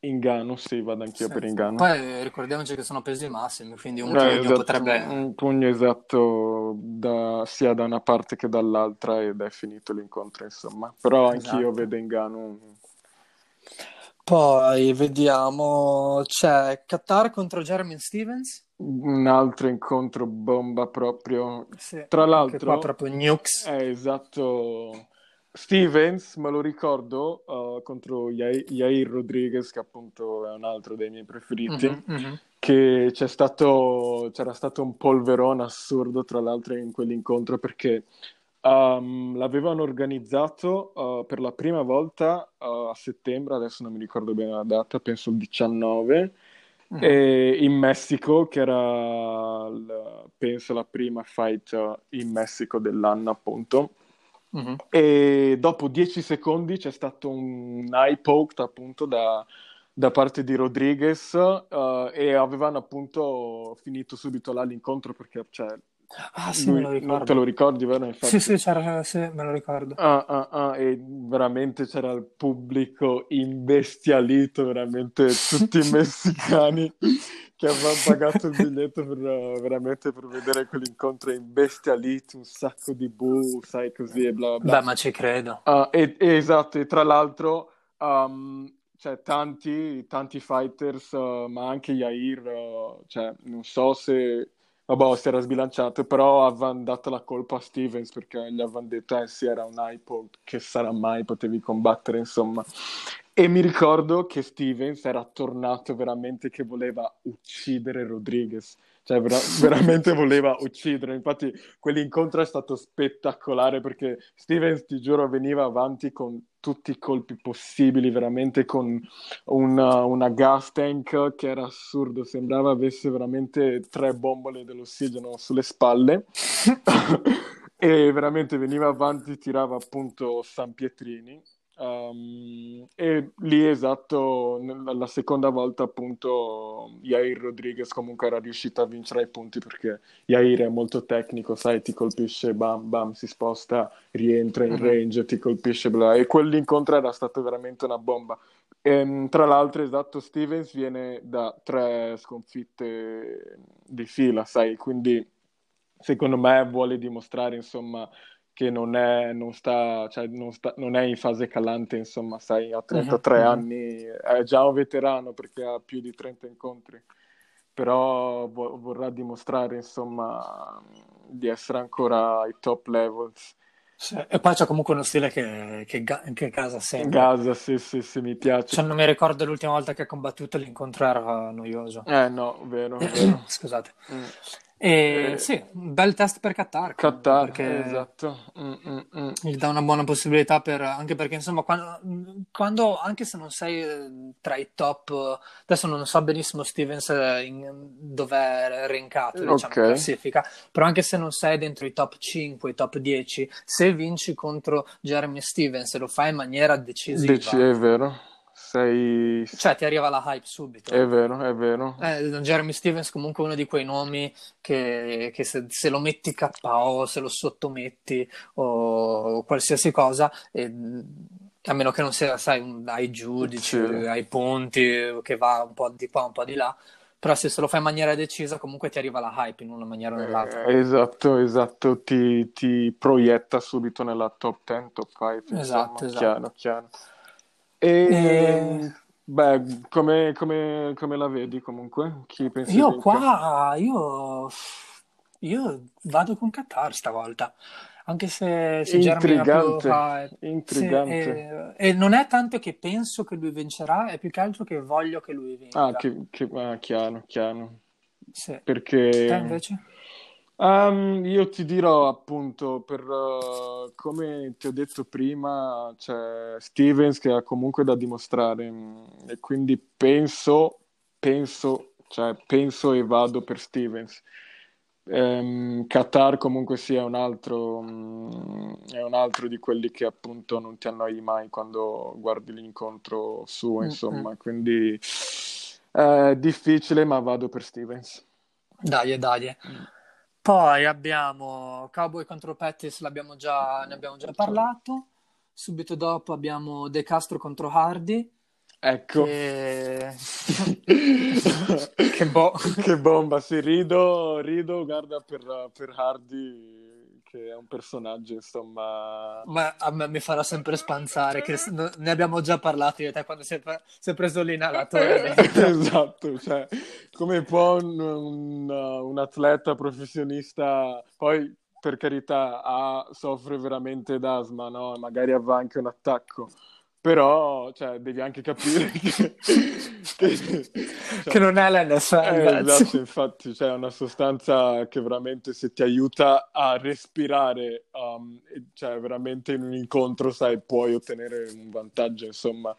B: Ngannou, sì, vado anch'io
A: Sì.
B: per Ngannou.
A: Poi ricordiamoci che sono pesi massimi, quindi un
B: Eh,
A: pugno
B: esatto,
A: potrebbe...
B: un pugno esatto da- sia da una parte che dall'altra ed è finito l'incontro, insomma. Però anch'io
A: Esatto.
B: vedo Ngannou.
A: Poi vediamo, c'è Qatar contro Jeremy Stevens.
B: Un altro incontro bomba proprio.
A: Sì,
B: Tra l'altro,
A: qua proprio nukes.
B: è esatto. Stevens, me lo ricordo, uh, contro Yair, Yair Rodriguez, che appunto è un altro dei miei preferiti.
A: Mhm, mhm.
B: che c'è stato, c'era stato un polverone assurdo, tra l'altro, in quell'incontro perché um, l'avevano organizzato uh, per la prima volta uh, a settembre, adesso non mi ricordo bene la data, penso il 19,
A: Mhm.
B: e in Messico, che era, il- penso, la prima fight uh, in Messico dell'anno, appunto.
A: Mhm.
B: E dopo 10 secondi c'è stato un eye poke appunto da, da parte di Rodriguez eh, e avevano appunto finito subito là l'incontro perché cioè,
A: Ah, sì, me lo
B: Lui,
A: ricordo.
B: te lo ricordi, vero?
A: Sì,
B: Infatti.
A: sì, c'era, sì, me lo ricordo.
B: Ah, ah, ah, e veramente c'era il pubblico imbestialito, veramente tutti i messicani che avevano pagato il biglietto per, veramente per vedere quell'incontro imbestialiti, un sacco di bu, sai, così e bla bla
A: Beh,
B: bla.
A: ma ci credo.
B: Ah, e, e esatto, e tra l'altro um, cioè, tanti, tanti fighters, uh, ma anche Yair, uh, cioè, non so se vabbè, si era sbilanciato, però avevano dato la colpa a Stevens perché gli avevano detto, eh sì, era un iPod, che sarà mai, potevi combattere, insomma. E mi ricordo che Stevens era tornato veramente che voleva uccidere Rodriguez, cioè vera- veramente voleva uccidere. Infatti quell'incontro è stato spettacolare perché Stevens, ti giuro, veniva avanti con tutti i colpi possibili, veramente con una, una gas tank che era assurdo, sembrava avesse veramente tre bombole dell'ossigeno sulle spalle. E veramente veniva avanti, tirava appunto San Pietrini. Um, e lì esatto, la seconda volta appunto Yair Rodriguez comunque era riuscito a vincere i punti perché Yair è molto tecnico, sai, ti colpisce, bam bam, si sposta, rientra in
A: Mhm.
B: range, ti colpisce, bla. E quell'incontro era stato veramente una bomba. Ehm, tra l'altro, esatto, Stevens viene da tre sconfitte di fila, sai, quindi secondo me vuole dimostrare, insomma, che non è, non sta, cioè, non sta- non è in fase calante, insomma, sai, ha
A: Mhm,
B: 33
A: mhm.
B: anni, è già un veterano perché ha più di 30 incontri, però vo- vorrà dimostrare, insomma, di essere ancora ai top levels.
A: Sì. E poi c'è comunque uno stile che, che, ga- che casa sempre.
B: Gaza, sì, sì, sì, mi piace.
A: Cioè, non mi ricordo l'ultima volta che ha combattuto, l'incontro era noioso.
B: Eh no, vero, vero.
A: Scusate.
B: Mm.
A: E
B: Eh,
A: sì, un bel test per Qatar
B: Qatar,
A: perché
B: esatto. Mm, mm, mm.
A: gli dà una buona possibilità per, anche perché insomma quando, quando- anche se non sei eh, tra i top adesso non so benissimo Stevens eh, dove è rankato diciamo in
B: Ok,
A: classifica però anche se non sei dentro i top 5 i top 10 se vinci contro Jeremy Stevens e lo fai in maniera
B: Deci,
A: decisiva
B: è vero. Sei...
A: cioè ti arriva la hype
B: È
A: subito
B: vero, è vero.
A: eh, Jeremy Stevens comunque è uno di quei nomi che, che se, se lo metti KO, se lo sottometti o qualsiasi cosa, e, a meno che non sia, sai, un- ai giudici,
B: Sì.
A: ai punti, che va un po' di qua, un po' di là, però se, se lo fai in maniera decisa comunque ti arriva la hype in una maniera o nell'altra.
B: Eh, esatto, esatto, ti, ti proietta subito nella top 10, top 5,
A: Esatto,
B: insomma,
A: esatto.
B: chiaro, chiaro.
A: E
B: E, beh, come, come- come la vedi comunque? Chi pensi
A: io qua, io, io vado con Qatar stavolta, anche se, se ha più
B: Intrigante.
A: Sì,
B: intrigante.
A: e, non è tanto che penso che lui vincerà, è più che altro che voglio che lui
B: Ah,
A: vinca.
B: che, che- ah, chiaro, chiaro.
A: Sì. Te
B: Perché
A: invece?
B: Ehm, io ti dirò appunto, per, eh, come ti ho detto prima, c'è Stevens che ha comunque da dimostrare mm, e quindi penso, penso, cioè penso e vado per Stevens. Ehm, Qatar comunque sia un altro, mm, è un altro di quelli che appunto non ti annoi mai quando guardi l'incontro suo,
A: Mm, mm.
B: insomma, quindi è difficile, ma vado per Stevens.
A: Dai, dai.
B: Mm.
A: Poi abbiamo Cowboy contro Pettis, l'abbiamo già, ne abbiamo già parlato. Subito dopo abbiamo De Castro contro Hardy,
B: Ecco.
A: che... che boh.
B: Che bomba, sì, rido, rido, guarda, per, per Hardy, che è un personaggio, insomma...
A: Ma a me mi farà sempre spanzare, che ne abbiamo già parlato io e te quando si è, si è preso l'inalatore dentro.
B: Esatto, cioè, come può un, un- un atleta professionista, poi per carità, ha- soffre veramente d'asma, no? Magari avrà anche un attacco, però, cioè, devi anche capire che... che-
A: Che
B: cioè,
A: non è l'NFL,
B: Eh, esatto, infatti c'è una sostanza che veramente se ti aiuta a respirare, um, e- cioè veramente in un incontro, sai, puoi ottenere un vantaggio, insomma.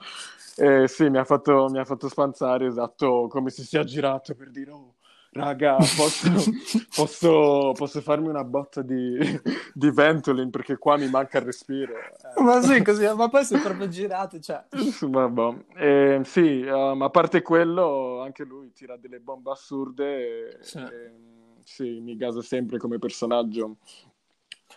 B: Eh, sì, mi ha fatto, mi ha fatto spanzare, esatto, come se sia girato per dire, oh, raga, posso, posso, posso farmi una botta di, di Ventolin perché qua mi manca il respiro. Eh.
A: Ma sì, così, ma poi si è proprio girato, cioè...
B: Vabbè. Eh, sì, um, a parte quello, anche lui tira delle bombe assurde. e-
A: Sì.
B: e, sì, mi gasa sempre come personaggio.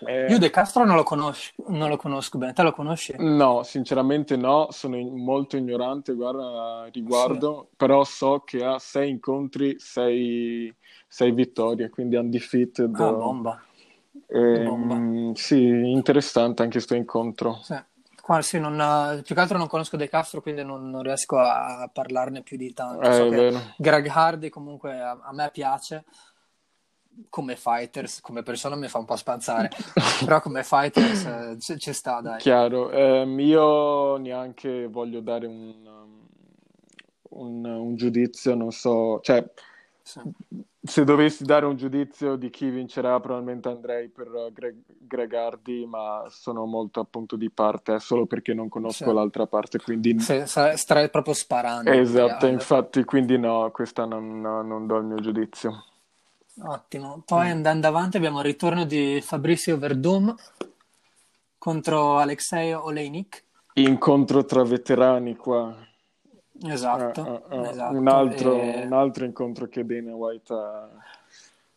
A: Eh, Io De Castro non lo, conosco, non lo conosco bene, te lo conosci?
B: No, sinceramente no, sono molto ignorante guarda, riguardo, sì. però so che ha sei incontri, sei, sei vittorie, quindi undefeated.
A: Ah, bomba.
B: E, bomba. Sì, interessante anche questo incontro.
A: Sì. Qua, sì, non, più che altro non conosco De Castro, quindi non, non riesco a parlarne più di tanto.
B: Eh, so
A: Greg Hardy comunque a, a me piace come fighters, come persona mi fa un po' spazzare, però come fighters eh, c- ci sta, dai.
B: Chiaro, um, io neanche voglio dare un, un, un, giudizio, non so, cioè, sì. se dovessi dare un giudizio di chi vincerà, probabilmente andrei per Greg, Greg Hardy, ma sono molto appunto di parte, eh, solo perché non conosco sì. l'altra parte, quindi...
A: Sì, starei proprio sparando.
B: Esatto, infatti, quindi no, questa non, non do il mio giudizio.
A: Ottimo. Poi andando avanti abbiamo il ritorno di Fabrizio Verdum contro Alexei Oleinik.
B: Incontro tra veterani qua.
A: Esatto. Uh, uh, uh. esatto.
B: Un, altro, e... un, altro, incontro che Dana White ha,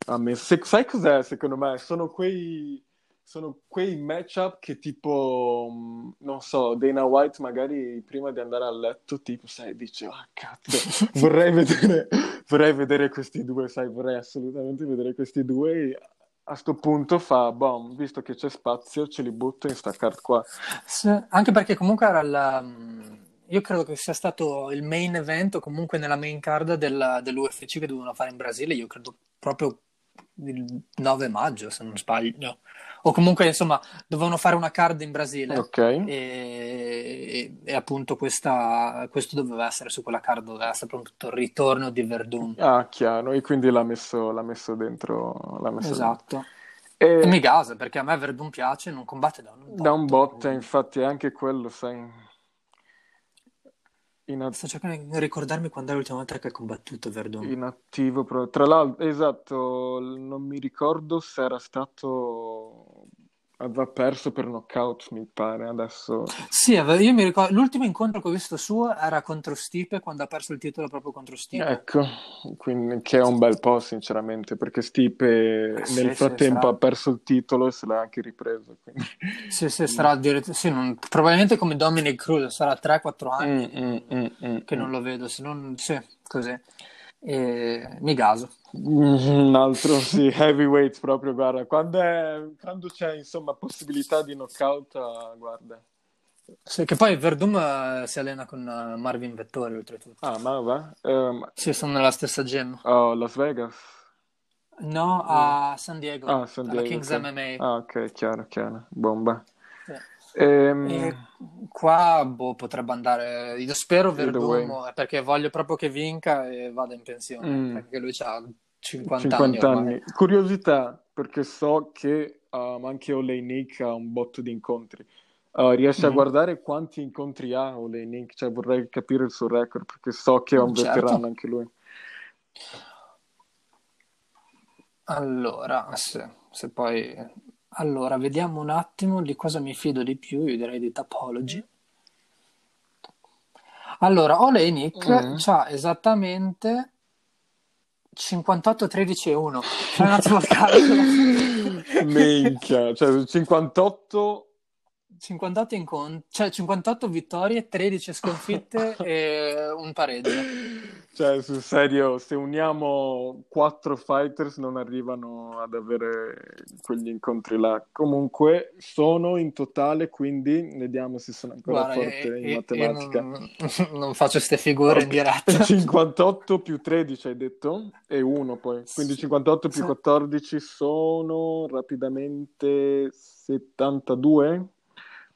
B: ha messo. Sai cos'è secondo me? Sono quei sono quei matchup che tipo, mm, non so, Dana White magari prima di andare a letto, tipo, sai, dice, ah, cazzo, vorrei vedere, vorrei vedere questi due, sai, vorrei assolutamente vedere questi due. E a sto punto fa, boom, visto che c'è spazio, ce li butto in sta card qua.
A: Anche perché comunque era la... Io credo che sia stato il main event o comunque nella main card del, dell'UFC che dovevano fare in Brasile, io credo proprio il 9 maggio, se non sbaglio o comunque insomma dovevano fare una card in Brasile
B: okay.
A: e, e, appunto questa, questo doveva essere su quella card doveva essere appunto il ritorno di Verdun
B: ah chiaro e quindi l'ha messo, l'ha messo dentro l'ha messo
A: esatto dentro. E... e mi gasa perché a me Verdun piace non combatte da un botto
B: da un botto infatti è anche quello sai
A: in Sto cercando di ricordarmi quando è l'ultima volta che ha combattuto Verdun.
B: In attivo, tra l'altro, esatto, non mi ricordo se era stato aveva perso per knockout, mi pare, adesso...
A: Sì, io mi ricordo, l'ultimo incontro che ho visto suo era contro Stipe, quando ha perso il titolo proprio contro Stipe.
B: Ecco, quindi, che è un bel po', sinceramente, perché Stipe eh, nel frattempo sarà... ha perso il titolo e se l'ha anche ripreso. Quindi...
A: Sì, sì, sarà diretto... sì, non... probabilmente come Dominic Cruz, sarà 3-4 anni mm, mm, mm, mm, che non lo vedo, se non... Sì, così. E... Mi gaso.
B: Un altro, sì, heavyweight proprio, guarda, quando, è, quando c'è insomma possibilità di knockout, guarda.
A: Sì, che poi Verdum uh, si allena con uh, Marvin Vettori oltretutto.
B: Ah, ma va? Um,
A: sì, sono nella stessa gym.
B: Oh, Las Vegas?
A: No, a San Diego,
B: ah, San Diego
A: alla Kings
B: okay.
A: MMA.
B: Ah, ok, chiaro, chiaro, bomba.
A: Ehm... E qua boh, potrebbe andare. Io spero Verdum perché voglio proprio che vinca e vada in pensione. Mm. Perché lui ha 50, 50 anni. anni.
B: Curiosità, perché so che um, anche Oleinik ha un botto di incontri. Uh, riesci mm. a guardare quanti incontri ha Oleinik? Cioè, vorrei capire il suo record perché so che è un certo. veterano anche lui.
A: Allora, se, se poi allora, vediamo un attimo di cosa mi fido di più, io direi di Topology. Allora, Oleinik mm. ha esattamente 58, 13 e 1. Fai un attimo il calcolo.
B: Minchia, cioè 58
A: 58 incontri, cioè 58 vittorie, 13 sconfitte e un pareggio.
B: Cioè, sul serio, se uniamo 4 fighters non arrivano ad avere quegli incontri là. Comunque sono in totale, quindi vediamo se sono ancora Guarda, forte e, in matematica.
A: Non, non, faccio queste figure okay. in diretta.
B: 58 più 13 hai detto? E 1 poi. Quindi 58 più 14 sono rapidamente 72?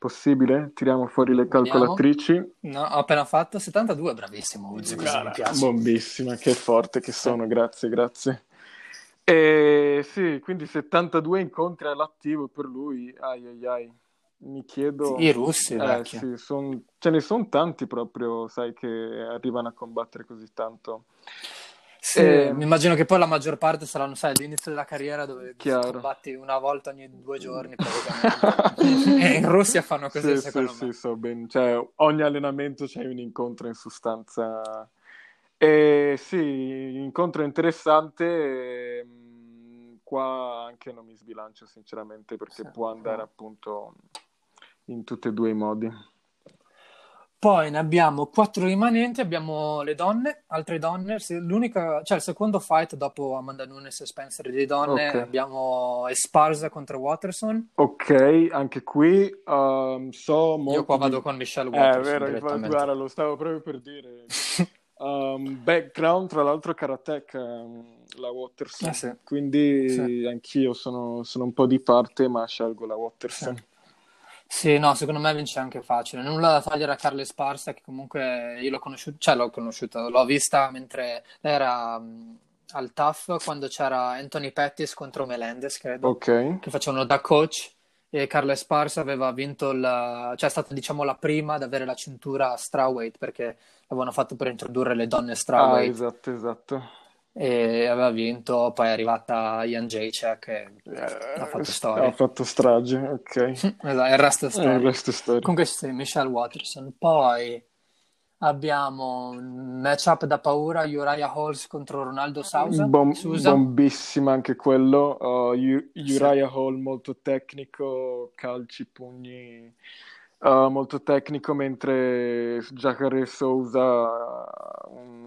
B: Possibile? Tiriamo fuori le calcolatrici.
A: No, ho appena fatto 72, bravissimo Uzi,
B: Cara, bombissima, che forte che sono, grazie, grazie. E sì, quindi 72 incontri all'attivo per lui, ai ai ai. Mi chiedo...
A: I russi,
B: eh, sì, son... ce ne sono tanti proprio, sai, che arrivano a combattere così tanto.
A: Sì, e... mi immagino che poi la maggior parte saranno, sai, l'inizio della carriera dove Chiaro. combatti una volta ogni due giorni praticamente. e in Russia fanno così,
B: sì, secondo sì, me. Sì, so bene. Cioè, ogni allenamento c'è un incontro in sostanza. E sì, incontro interessante. qua anche non mi sbilancio sinceramente perché
A: Sì.
B: può andare appunto in tutti e due i modi.
A: Poi ne abbiamo quattro rimanenti, abbiamo le donne, altre donne, l'unica, cioè il secondo fight dopo Amanda Nunes e Spencer di donne,
B: Ok.
A: abbiamo Esparza contro Watterson,
B: Ok, anche qui ehm, so molto
A: io qua vado con Michelle
B: Eh,
A: Watterson
B: vero, infatti,
A: direttamente.
B: guarda, lo stavo proprio per dire. Um, background, tra l'altro, Karateka, um, la Watterson.
A: Eh sì.
B: Quindi
A: Sì.
B: anch'io sono, sono un po' di parte, ma scelgo la Watterson.
A: Sì, no, secondo me vince anche facile. Nulla da togliere a Carla Esparza, che comunque io l'ho conosciuta, cioè l'ho conosciuta, l'ho vista mentre era al TAF quando c'era Anthony Pettis contro Melendez, credo,
B: Ok,
A: che facevano da coach e Carla Esparza aveva vinto la, cioè è stata diciamo la prima ad avere la cintura strawweight perché l'avevano fatto per introdurre le donne
B: ah,
A: strawweight
B: esatto, esatto.
A: E aveva vinto, poi è arrivata Ian Jacek e
B: Eh,
A: ha fatto storia.
B: Ha fatto strage, ok.
A: Esatto, il resto è
B: Eh,
A: storia.
B: resto è storia.
A: Comunque sì, Michelle Watterson. Poi abbiamo un matchup da paura, Uriah Halls contro Ronaldo Sousa.
B: Bom-
A: Sousa.
B: bombissima anche quello. Uh,
A: Sì.
B: Uriah Hall molto tecnico, calci, pugni, uh, molto tecnico, mentre Jacare Souza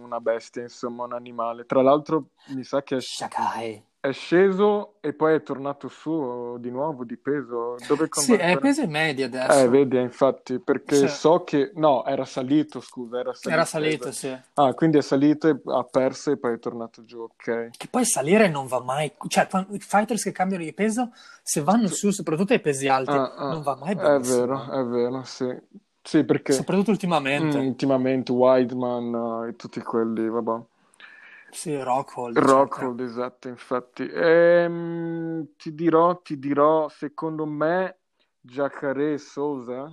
B: una bestia, insomma, un animale. Tra l'altro mi sa che
A: Shakai.
B: È sceso e poi è tornato su di nuovo di peso. Dove
A: Sì, è peso e media
B: Eh,
A: adesso.
B: vedi, eh, infatti, perché
A: Sì.
B: so che... No, era salito, scusa, era salito.
A: Era salito, sì.
B: Ah, quindi è salito e ha perso e poi è tornato giù, ok.
A: Che poi salire non va mai, cioè i fighters che cambiano di peso, se vanno su, soprattutto ai pesi alti,
B: Ah, ah,
A: non va mai
B: È
A: benissimo.
B: vero, è vero, sì. Sì, perché
A: Soprattutto ultimamente.
B: mm, ultimamente Weidman eh, e tutti quelli, vabbè.
A: Sì, Rockhold.
B: Rockhold, esatto, infatti. Ehm, ti dirò, ti dirò, secondo me, Jacare Souza.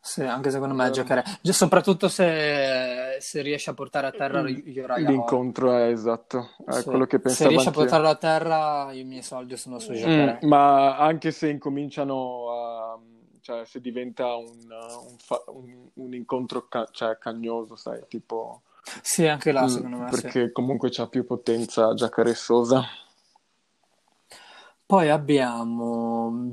A: Sì, anche secondo me
B: Eh,
A: giocare, Gi- soprattutto se, se riesce a portare a terra Uriah Hall.
B: L'incontro è esatto, è
A: Sì.
B: quello che
A: Se
B: pensavo
A: riesce a
B: anch'io.
A: portarlo a terra, i miei soldi sono su
B: Mm,
A: giocare.
B: ma anche se incominciano a, cioè se diventa un, un, un- un incontro ca- cioè, cagnoso, sai, tipo,
A: Sì, anche là,
B: mm,
A: secondo me, sì.
B: perché comunque c'ha più potenza Giacare Sosa.
A: Poi abbiamo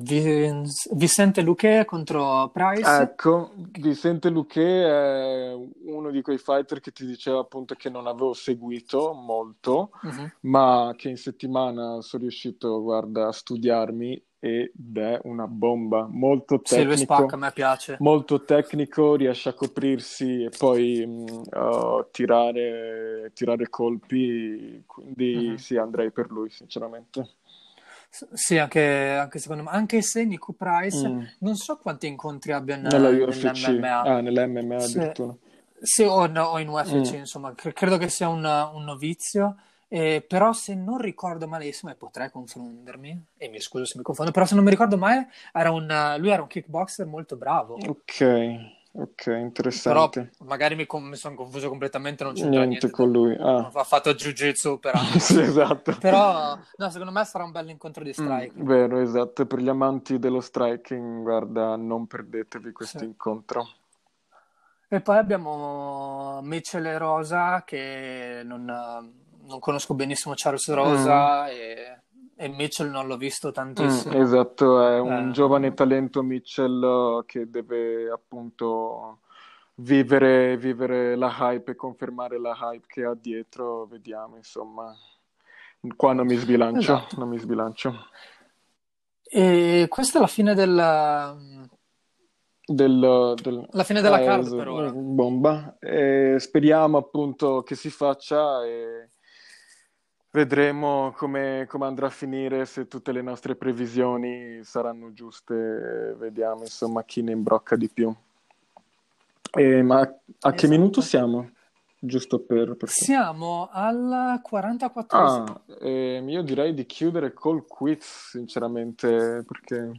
A: Vicente Luque contro Price.
B: Ecco, Vicente Luque è uno di quei fighter che ti diceva appunto che non avevo seguito molto,
A: Mhm.
B: ma che in settimana sono riuscito, guarda, a studiarmi ed è una bomba, molto
A: Sì,
B: tecnico.
A: spacca, a me piace.
B: molto tecnico, riesce a coprirsi e poi uh, tirare, tirare colpi, quindi
A: Mhm.
B: sì, andrei per lui, sinceramente.
A: S- Sì, anche, anche secondo me, anche se Nico Price
B: Mm.
A: non so quanti incontri abbia in-
B: Nella UFC,
A: nell'MMA.
B: ah, nell'MMA
A: Sì.
B: addirittura.
A: Sì, o, no- o in UFC,
B: Mm.
A: insomma, cre- credo che sia un, un novizio, eh, però se non ricordo malissimo, e potrei confondermi, e mi scuso se mi confondo, però se non mi ricordo male, era un, lui era un kickboxer molto bravo,
B: Ok, ok,
A: però
B: interessante.
A: magari mi, con- mi sono confuso completamente, non c'entra
B: Niente
A: niente,
B: con lui. Ah,
A: ha fatto jiu-jitsu per anni,
B: sì, esatto.
A: però no, secondo me sarà un bel incontro di
B: Mm,
A: strike.
B: vero, esatto. Per gli amanti dello striking, guarda, non perdetevi questo
A: Sì.
B: incontro.
A: E poi abbiamo Mitchell e Rosa, che non, non conosco benissimo Charles Rosa e, e Mitchell non l'ho visto
B: Mm,
A: tantissimo.
B: esatto, è un
A: Eh,
B: giovane talento Mitchell eh, che deve appunto vivere, vivere la hype e confermare la hype che ha dietro, vediamo, insomma. Qua non mi sbilancio,
A: esatto.
B: non mi sbilancio.
A: E questa è la fine del, la
B: Del, del-
A: fine della
B: eh,
A: card per ora.
B: bomba. E speriamo appunto che si faccia e vedremo come, come andrà a finire, se tutte le nostre previsioni saranno giuste, vediamo insomma chi ne imbrocca di più. E, ma a che minuto
A: Esatto.
B: siamo? Giusto per... per...
A: Siamo al 44esimo.
B: Ah, ehm, io direi di chiudere col quiz, sinceramente, perché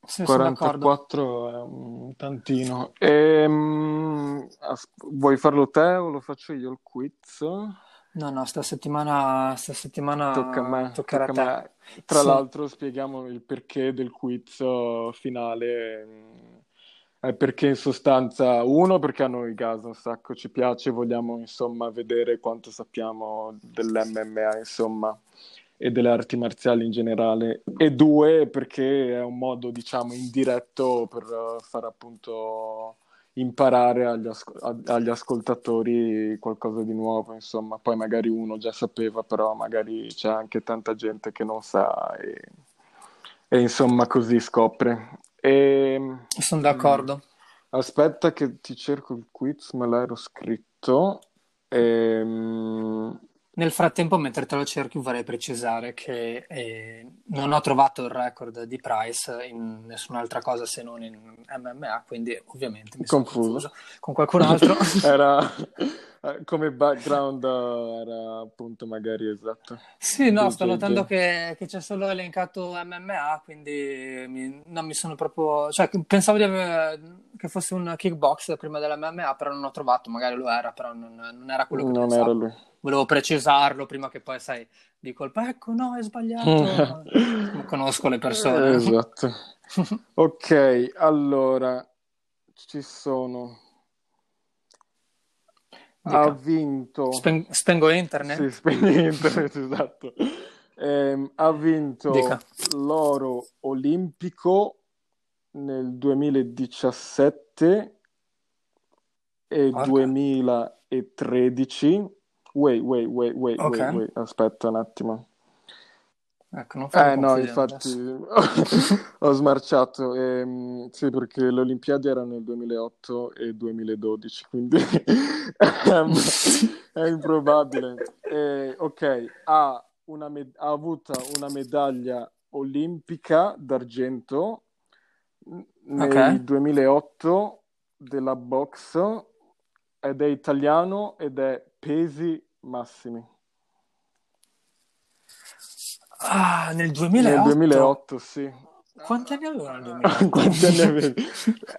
A: d'accordo.
B: 44 è un tantino. Ehm, as- vuoi farlo te o lo faccio io il quiz?
A: No, no, sta settimana, sta settimana
B: Tocca a me,
A: toccherà
B: tocca
A: a
B: me. Tra
A: Sì.
B: l'altro spieghiamo il perché del quiz eh, finale. È perché in sostanza, uno, perché a noi Gaza un sacco ci piace, vogliamo insomma vedere quanto sappiamo dell'MMA, insomma. e delle arti marziali in generale, e due perché è un modo, diciamo, indiretto per uh, far appunto imparare agli, asco- agli, ascoltatori qualcosa di nuovo, insomma, poi magari uno già sapeva, però magari c'è anche tanta gente che non sa e, e insomma così scopre. E,
A: Sono d'accordo.
B: Aspetta che ti cerco il quiz, me l'ero scritto. E,
A: nel frattempo, mentre te lo cerchi, vorrei precisare che eh, non ho trovato il record di Price in nessun'altra cosa se non in MMA, quindi ovviamente mi sono confuso, confuso con qualcun altro.
B: era come background era appunto magari esatto.
A: Sì, no, sto notando che, che, c'è solo elencato MMA, quindi mi, non mi sono proprio... Cioè, pensavo di avere, che fosse un kickbox prima dell'MMA, però non ho trovato, magari lo era, però non, non era quello che non pensavo. Era lui volevo precisarlo prima che poi, sai, di colpa, ecco, no, è sbagliato. conosco le persone.
B: Esatto. ok, allora, ci sono. Dica. Ha vinto.
A: Spen- spengo internet?
B: Sì, spegni internet, esatto. Eh, ha vinto Dica. l'oro olimpico nel 2017 e okay. 2013 Wait, wait, wait, wait, okay. wait, wait, aspetta un attimo.
A: Ecco, non eh
B: no, infatti ho smarciato. Ehm, sì, perché le Olimpiadi erano nel 2008 e 2012, quindi è improbabile. E, ok, ha, med- ha avuto una medaglia olimpica d'argento nel okay. 2008 della box ed è italiano ed è pesi massimi.
A: Ah, nel 2008?
B: Nel 2008, sì.
A: Quanti anni aveva nel 2008?
B: Quanti anni avevi?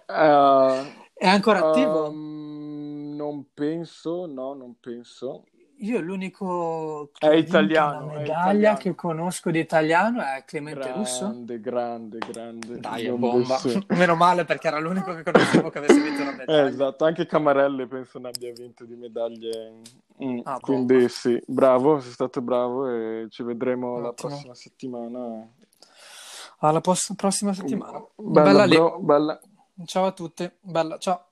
A: Uh, è ancora attivo?
B: Um, non penso, no, non penso.
A: Io l'unico
B: che è italiano,
A: una medaglia italiano. che conosco di italiano è Clemente
B: grande,
A: Russo.
B: Grande, grande, grande.
A: Dai, è bomba. Meno male perché era l'unico che conoscevo che avesse vinto una medaglia.
B: Eh, esatto, anche Camarelle penso ne abbia vinto di medaglie. Mm, ah, quindi bomba. sì, bravo, sei stato bravo e ci vedremo Ottimo. la prossima settimana.
A: Alla pos- prossima settimana.
B: Bella, bella, bro, bella.
A: Ciao a tutti, bella, ciao.